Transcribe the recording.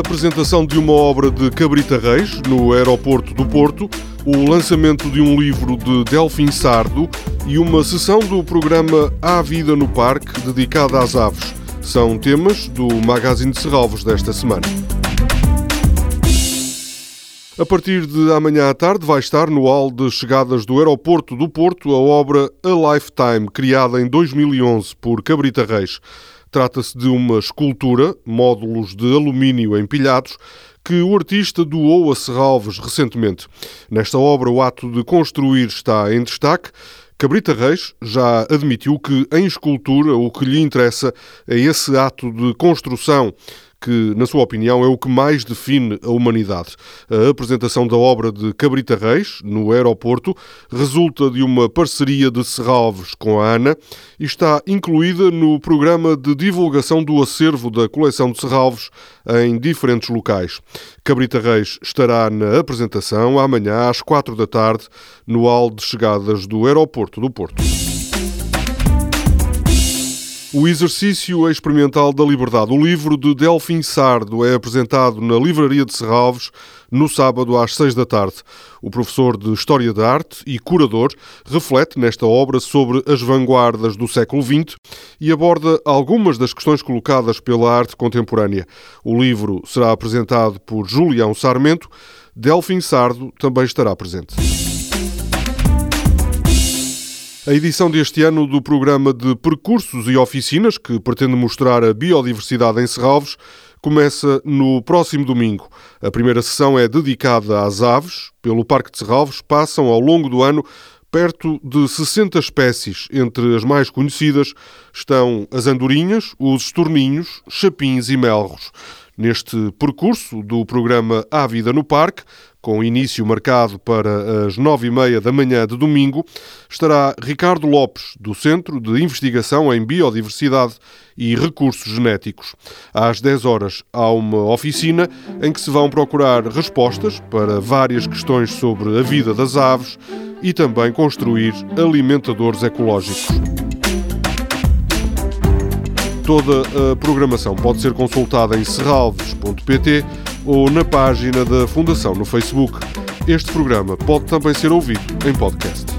apresentação de uma obra de Cabrita Reis no aeroporto do Porto, o lançamento de um livro de Delfim Sardo e uma sessão do programa Há Vida no Parque dedicada às aves. São temas do Magazine de Serralvos desta semana. A partir de amanhã à tarde vai estar no hall de chegadas do aeroporto do Porto a obra A Lifetime, criada em 2011 por Cabrita Reis. Trata-se de uma escultura, módulos de alumínio empilhados, que o artista doou a Serralves recentemente. Nesta obra, o ato de construir está em destaque. Cabrita Reis já admitiu que, em escultura, o que lhe interessa é esse ato de construção que, na sua opinião, é o que mais define a humanidade. A apresentação da obra de Cabrita Reis, no aeroporto, resulta de uma parceria de Serralves com a ANA e está incluída no programa de divulgação do acervo da coleção de Serralves em diferentes locais. Cabrita Reis estará na apresentação amanhã às quatro da tarde no hall de chegadas do aeroporto do Porto. O Exercício Experimental da Liberdade. O livro de Delfim Sardo é apresentado na Livraria de Serralves no sábado às seis da tarde. O professor de História da Arte e curador reflete nesta obra sobre as vanguardas do século XX e aborda algumas das questões colocadas pela arte contemporânea. O livro será apresentado por Julião Sarmento. Delfim Sardo também estará presente. A edição deste ano do programa de Percursos e Oficinas, que pretende mostrar a biodiversidade em Serralves, começa no próximo domingo. A primeira sessão é dedicada às aves. Pelo Parque de Serralves passam ao longo do ano perto de 60 espécies. Entre as mais conhecidas estão as andorinhas, os estorninhos, chapins e melros. Neste percurso do programa A Vida no Parque, com início marcado para as nove e meia da manhã de domingo, estará Ricardo Lopes, do Centro de Investigação em Biodiversidade e Recursos Genéticos. Às 10 horas há uma oficina em que se vão procurar respostas para várias questões sobre a vida das aves e também construir alimentadores ecológicos. Toda a programação pode ser consultada em serralves.pt ou na página da Fundação no Facebook. Este programa pode também ser ouvido em podcast.